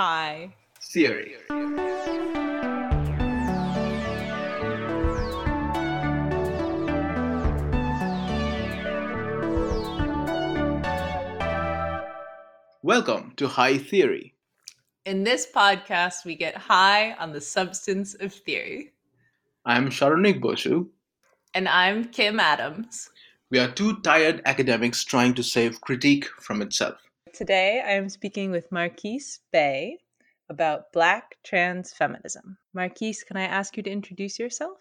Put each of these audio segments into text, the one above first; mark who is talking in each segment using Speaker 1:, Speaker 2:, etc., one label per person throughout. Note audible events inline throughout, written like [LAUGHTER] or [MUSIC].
Speaker 1: Hi.
Speaker 2: Theory. Welcome to High Theory.
Speaker 1: In this podcast, we get high on the substance of theory.
Speaker 2: I'm Saronik Bosu.
Speaker 1: And I'm Kim Adams.
Speaker 2: We are two tired academics trying to save critique from itself.
Speaker 1: Today, I am speaking with Marquis Bey about Black trans feminism. Marquise, can I ask you to introduce yourself?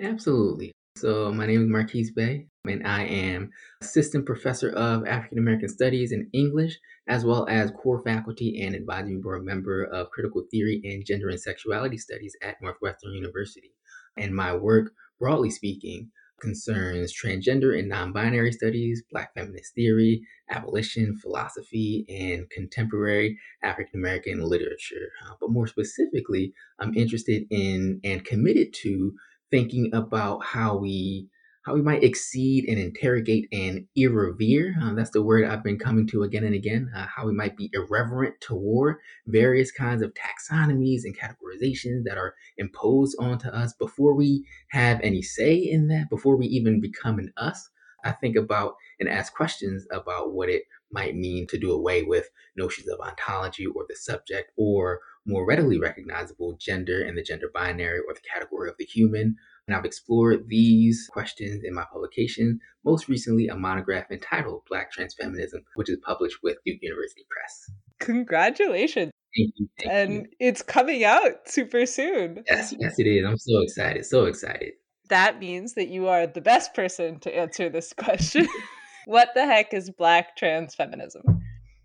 Speaker 3: Absolutely. So, my name is Marquis Bey, and I am Assistant Professor of African American Studies and English, as well as core faculty and advisory board member of Critical Theory and Gender and Sexuality Studies at Northwestern University. And my work, broadly speaking, concerns transgender and non binary studies, Black feminist theory, abolition, philosophy, and contemporary African American literature. Uh, but more specifically, I'm interested in and committed to thinking about how we how we might exceed and interrogate and irrevere. Uh, that's the word I've been coming to again and again. Uh, how we might be irreverent toward various kinds of taxonomies and categorizations that are imposed onto us before we have any say in that, before we even become an us. I think about and ask questions about what it might mean to do away with notions of ontology or the subject, or more readily recognizable gender and the gender binary or the category of the human, and I've explored these questions in my publication, most recently a monograph entitled Black Transfeminism, which is published with Duke University Press.
Speaker 1: Congratulations.
Speaker 3: Thank you, thank
Speaker 1: and
Speaker 3: you.
Speaker 1: it's coming out super soon.
Speaker 3: Yes, yes, it is. I'm so excited, so excited.
Speaker 1: That means that you are the best person to answer this question. [LAUGHS] what the heck is Black trans feminism?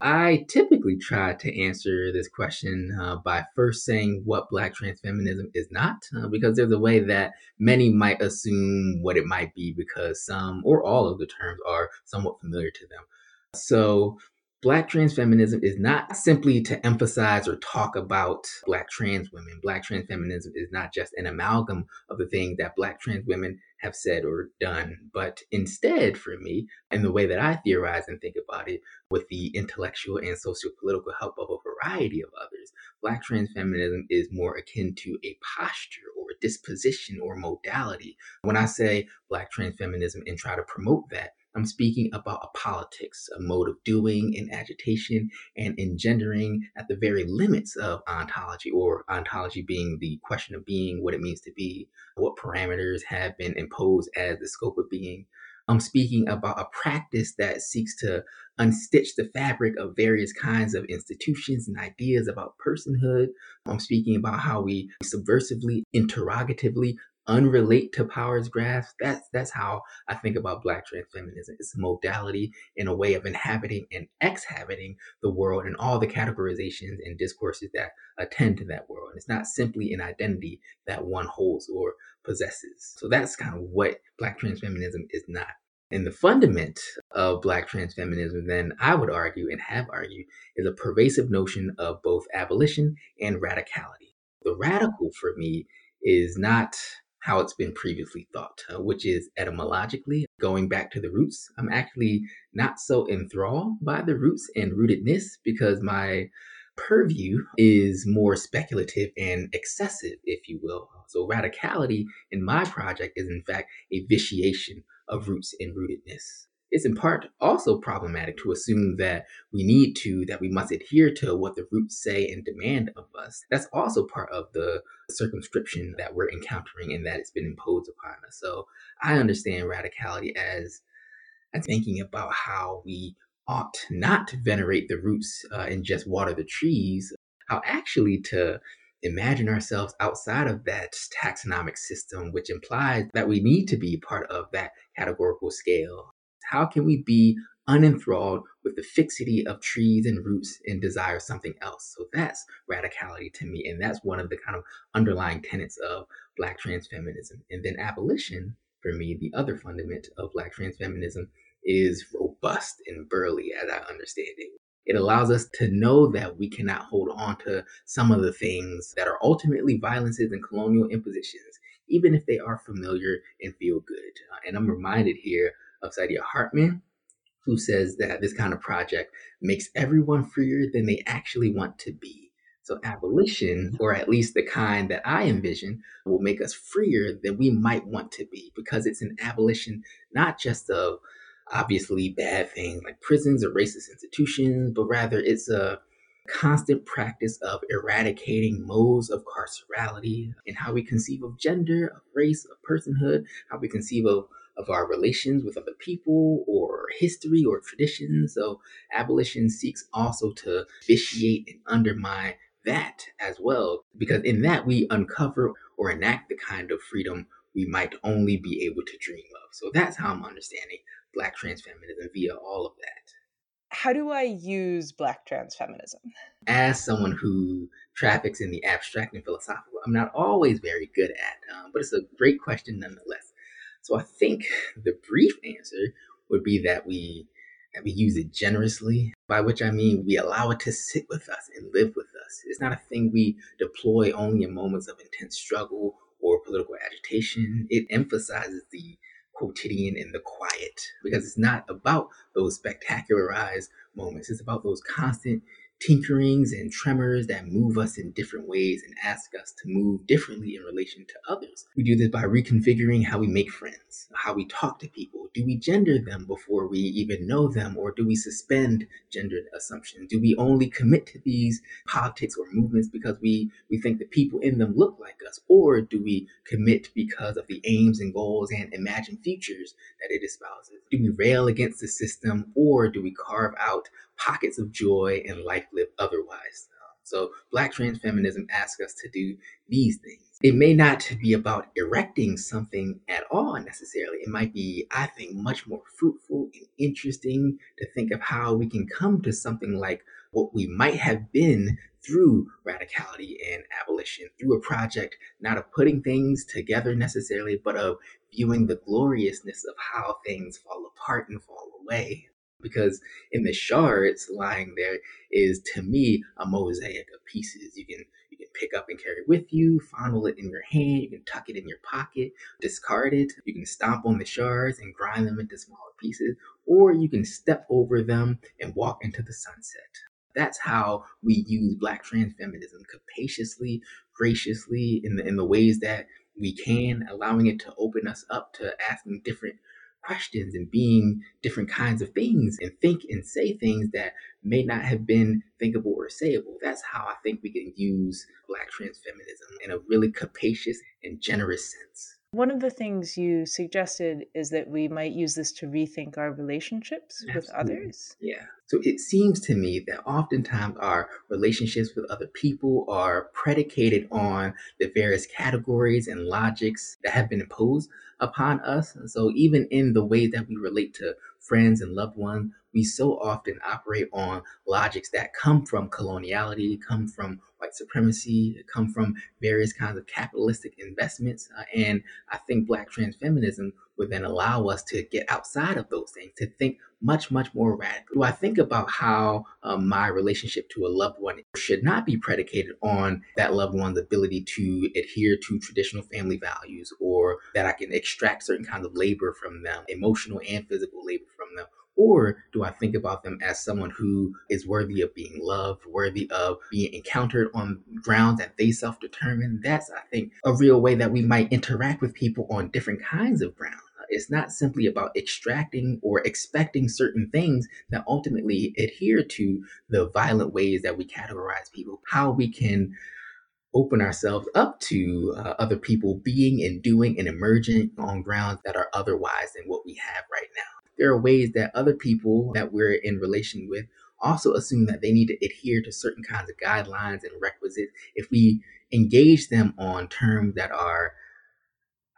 Speaker 3: I typically try to answer this question uh, by first saying what Black trans feminism is not, uh, because there's a way that many might assume what it might be because some or all of the terms are somewhat familiar to them. So, Black trans feminism is not simply to emphasize or talk about Black trans women. Black trans feminism is not just an amalgam of the things that Black trans women have said or done, but instead, for me, and the way that I theorize and think about it, with the intellectual and socio-political help of a variety of others, Black trans feminism is more akin to a posture or a disposition or modality. When I say Black trans feminism and try to promote that, I'm speaking about a politics, a mode of doing and agitation and engendering at the very limits of ontology, or ontology being the question of being, what it means to be, what parameters have been imposed as the scope of being. I'm speaking about a practice that seeks to unstitch the fabric of various kinds of institutions and ideas about personhood. I'm speaking about how we subversively, interrogatively unrelate to power's grasp. That's that's how I think about Black trans feminism. It's a modality in a way of inhabiting and exhabiting the world and all the categorizations and discourses that attend to that world. And it's not simply an identity that one holds or possesses. So that's kind of what Black trans feminism is not. And the fundament of Black trans feminism, then I would argue and have argued, is a pervasive notion of both abolition and radicality. The radical for me is not how it's been previously thought, uh, which is etymologically going back to the roots. I'm actually not so enthralled by the roots and rootedness because my purview is more speculative and excessive, if you will. So, radicality in my project is, in fact, a vitiation of roots and rootedness. It's in part also problematic to assume that we need to, that we must adhere to what the roots say and demand of us. That's also part of the circumscription that we're encountering and that it's been imposed upon us. So I understand radicality as, as thinking about how we ought not to venerate the roots uh, and just water the trees, how actually to imagine ourselves outside of that taxonomic system, which implies that we need to be part of that categorical scale. How can we be unenthralled with the fixity of trees and roots and desire something else? So that's radicality to me. And that's one of the kind of underlying tenets of Black trans feminism. And then abolition, for me, the other fundament of Black trans feminism is robust and burly as I understand it. It allows us to know that we cannot hold on to some of the things that are ultimately violences and colonial impositions, even if they are familiar and feel good. Uh, and I'm reminded here of Saidiya Hartman, who says that this kind of project makes everyone freer than they actually want to be. So, abolition, or at least the kind that I envision, will make us freer than we might want to be because it's an abolition not just of obviously bad things like prisons or racist institutions, but rather it's a constant practice of eradicating modes of carcerality and how we conceive of gender, of race, of personhood, how we conceive of, of our relations with other people or history or tradition. So abolition seeks also to vitiate and undermine that as well, because in that we uncover or enact the kind of freedom we might only be able to dream of. So that's how I'm understanding Black trans feminism via all of that.
Speaker 1: How do I use Black trans feminism?
Speaker 3: As someone who traffics in the abstract and philosophical, I'm not always very good at, um, but it's a great question nonetheless. So I think the brief answer would be that we that we use it generously, by which I mean we allow it to sit with us and live with us. It's not a thing we deploy only in moments of intense struggle or political agitation. It emphasizes the quotidian and the quiet because it's not about those spectacularized moments. It's about those constant tinkerings and tremors that move us in different ways and ask us to move differently in relation to others. We do this by reconfiguring how we make friends, how we talk to people. Do we gender them before we even know them, or do we suspend gendered assumptions? Do we only commit to these politics or movements because we, we think the people in them look like us, or do we commit because of the aims and goals and imagined futures that it espouses? Do we rail against the system, or do we carve out pockets of joy and life lived otherwise. So, Black trans feminism asks us to do these things. It may not be about erecting something at all necessarily. It might be, I think, much more fruitful and interesting to think of how we can come to something like what we might have been through radicality and abolition, through a project not of putting things together necessarily, but of viewing the gloriousness of how things fall apart and fall away because in the shards lying there is to me a mosaic of pieces. You can you can pick up and carry with you fondle it in your hand you can tuck it in your pocket discard it. You can stomp on the shards and grind them into smaller pieces or you can step over them and walk into the sunset. That's how we use black trans feminism capaciously graciously in the in the ways that we can allowing it to open us up to asking different questions and being different kinds of things and think and say things that may not have been thinkable or sayable. That's how I think we can use Black trans feminism in a really capacious and generous sense.
Speaker 1: One of the things you suggested is that we might use this to rethink our relationships Absolutely. with others.
Speaker 3: Yeah. So it seems to me that oftentimes our relationships with other people are predicated on the various categories and logics that have been imposed upon us. And so even in the way that we relate to friends and loved ones, we so often operate on logics that come from coloniality, come from white supremacy, come from various kinds of capitalistic investments. Uh, and I think Black trans feminism would then allow us to get outside of those things, to think much, much more radically. I think about how um, my relationship to a loved one should not be predicated on that loved one's ability to adhere to traditional family values or that I can extract certain kinds of labor from them, emotional and physical labor or do I think about them as someone who is worthy of being loved, worthy of being encountered on grounds that they self determine? That's, I think, a real way that we might interact with people on different kinds of grounds It's not simply about extracting or expecting certain things that ultimately adhere to the violent ways that we categorize people, how we can open ourselves up to uh, other people being and doing and emerging on grounds that are otherwise than what we have right now. There are ways that other people that we're in relation with also assume that they need to adhere to certain kinds of guidelines and requisites if we engage them on terms that are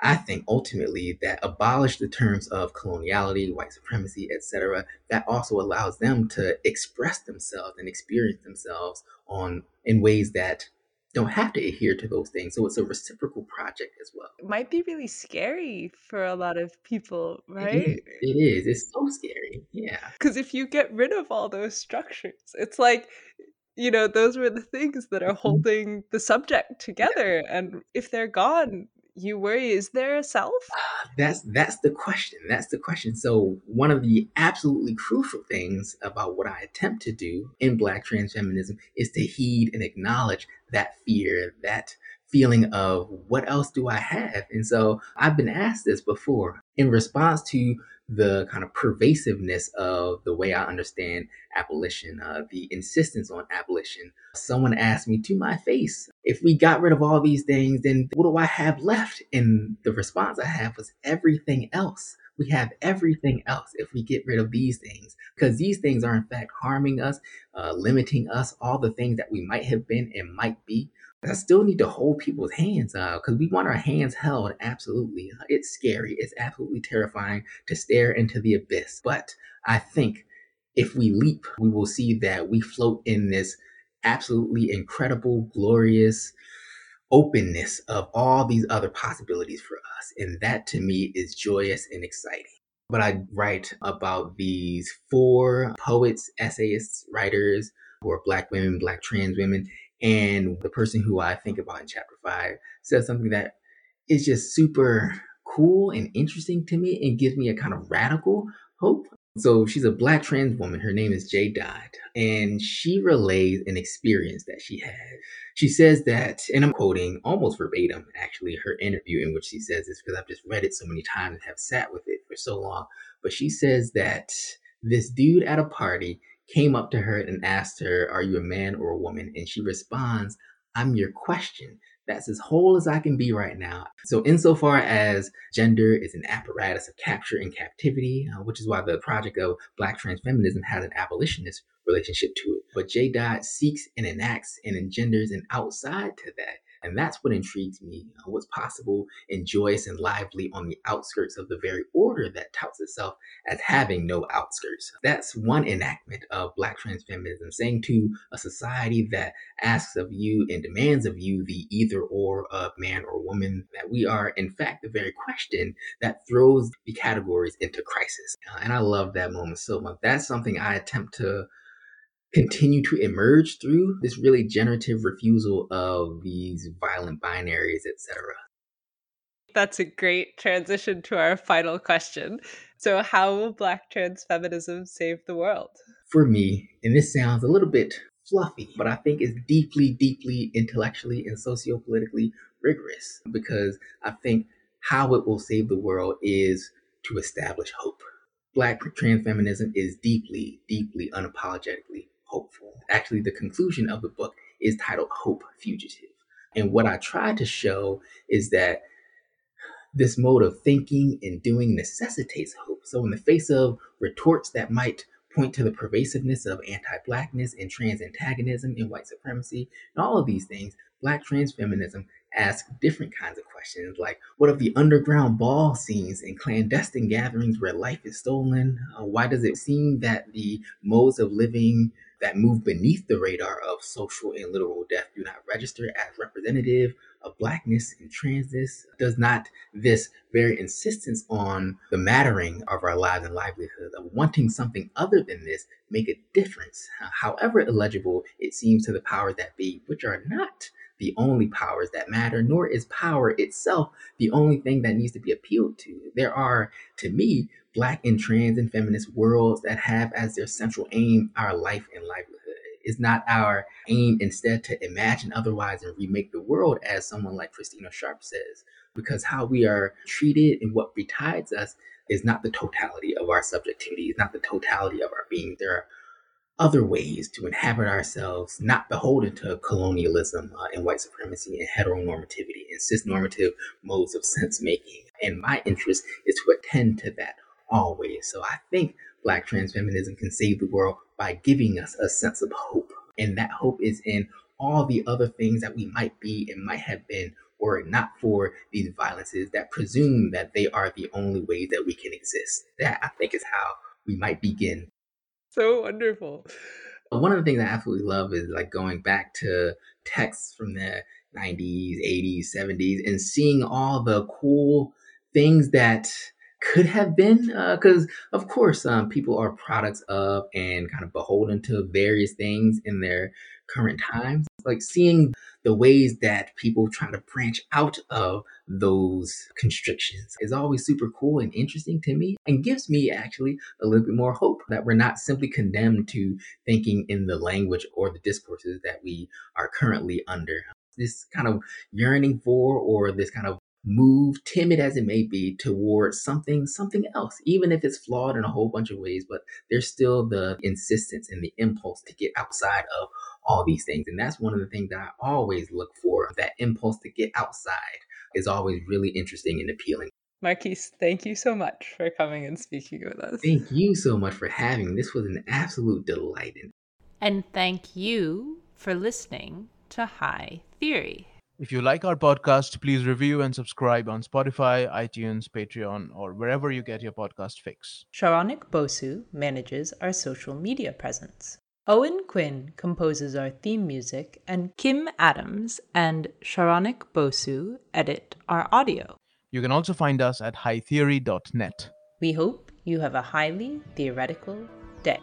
Speaker 3: I think ultimately that abolish the terms of coloniality, white supremacy, etc. That also allows them to express themselves and experience themselves on in ways that don't have to adhere to those things. So it's a reciprocal project as well.
Speaker 1: It might be really scary for a lot of people, right?
Speaker 3: It is. It is. It's so scary. Yeah.
Speaker 1: Because if you get rid of all those structures, it's like, you know, those were the things that are
Speaker 3: Mhm.
Speaker 1: holding the subject together. And if they're gone, you worry, is there a self?
Speaker 3: That's that's the question. That's the question. So one of the absolutely crucial things about what I attempt to do in Black trans feminism is to heed and acknowledge that fear, that feeling of what else do I have? And so I've been asked this before in response to the kind of pervasiveness of the way I understand abolition, uh, the insistence on abolition. Someone asked me to my face, if we got rid of all these things, then what do I have left? And the response I have was everything else. We have everything else if we get rid of these things, because these things are in fact harming us, uh, limiting us, all the things that we might have been and might be. I still need to hold people's hands uh, because we want our hands held. Absolutely. It's scary. It's absolutely terrifying to stare into the abyss. But I think if we leap, we will see that we float in this absolutely incredible, glorious openness of all these other possibilities for us. And that to me is joyous and exciting. But I write about these four poets, essayists, writers who are Black women, Black trans women. And the person who I think about in chapter five says something that is just super cool and interesting to me and gives me a kind of radical hope. So she's a black trans woman. Her name is Jay Dodd, and she relays an experience that she had. She says that, and I'm quoting almost verbatim, actually, her interview in which she says this because I've just read it so many times and have sat with it for so long. But she says that this dude at a party came up to her and asked her, Are you a man or a woman? And she responds, I'm your question. That's as whole as I can be right now. So, insofar as gender is an apparatus of capture and captivity, uh, which is why the project of Black trans feminism has an abolitionist relationship to it. But Jay Dodd seeks and enacts and engenders an outside to that. And that's what intrigues me what's possible and joyous and lively on the outskirts of the very order that touts itself as having no outskirts. That's one enactment of Black trans feminism, saying to a society that asks of you and demands of you the either or of man or woman that we are, in fact, the very question that throws the categories into crisis. And I love that moment so much. That's something I attempt to continue to emerge through this really generative refusal of these violent binaries, etc.
Speaker 1: That's a great transition to our final question. So, how will Black trans feminism save the world?
Speaker 3: For me, and this sounds a little bit fluffy, but I think it's deeply, deeply intellectually and sociopolitically rigorous because I think how it will save the world is to establish hope. Black trans feminism is deeply, deeply unapologetically hopeful. Actually, the conclusion of the book is titled Hope Fugitive. And what I try to show is that this mode of thinking and doing necessitates hope. So, in the face of retorts that might point to the pervasiveness of anti Blackness and trans antagonism and white supremacy and all of these things, Black trans feminism asks different kinds of questions like what of the underground ball scenes and clandestine gatherings where life is stolen? Uh, why does it seem that the modes of living that move beneath the radar of social and literal death do not register as representative of blackness and transness? Does not this very insistence on the mattering of our lives and livelihood, of wanting something other than this, make a difference? However illegible it seems to the powers that be, which are not the only powers that matter, nor is power itself the only thing that needs to be appealed to. There are, to me, black and trans and feminist worlds that have as their central aim our life and livelihood. It's not our aim instead to imagine otherwise and remake the world, as someone like Christina Sharpe says? Because how we are treated and what betides us is not the totality of our subjectivity, it's not the totality of our being. There are other ways to inhabit ourselves, not beholden to colonialism uh, and white supremacy and heteronormativity and cisnormative modes of sense making. And my interest is to attend to that always. So I think Black trans feminism can save the world by giving us a sense of hope. And that hope is in all the other things that we might be and might have been were it not for these violences that presume that they are the only way that we can exist. That I think is how we might begin.
Speaker 1: So wonderful.
Speaker 3: One of the things I absolutely love is like going back to texts from the 90s, 80s, 70s, and seeing all the cool things that could have been because uh, of course um, people are products of and kind of beholden to various things in their current times. Like seeing the ways that people try to branch out of those constrictions is always super cool and interesting to me and gives me actually a little bit more hope that we're not simply condemned to thinking in the language or the discourses that we are currently under. This kind of yearning for or this kind of move, timid as it may be, towards something, something else, even if it's flawed in a whole bunch of ways, but there's still the insistence and the impulse to get outside of all these things. And that's one of the things that I always look for. That impulse to get outside is always really interesting and appealing.
Speaker 1: Marquis, thank you so much for coming and speaking with us.
Speaker 3: Thank you so much for having me. This was an absolute delight.
Speaker 4: And thank you for listening to High Theory.
Speaker 5: If you like our podcast, please review and subscribe on Spotify, iTunes, Patreon, or wherever you get your podcast fix.
Speaker 1: Saronik Bosu manages our social media presence. Owen Quinn composes our theme music, and Kim Adams and Saronik Bosu edit our audio.
Speaker 5: You can also find us at hightheory.net.
Speaker 1: We hope you have a highly theoretical day.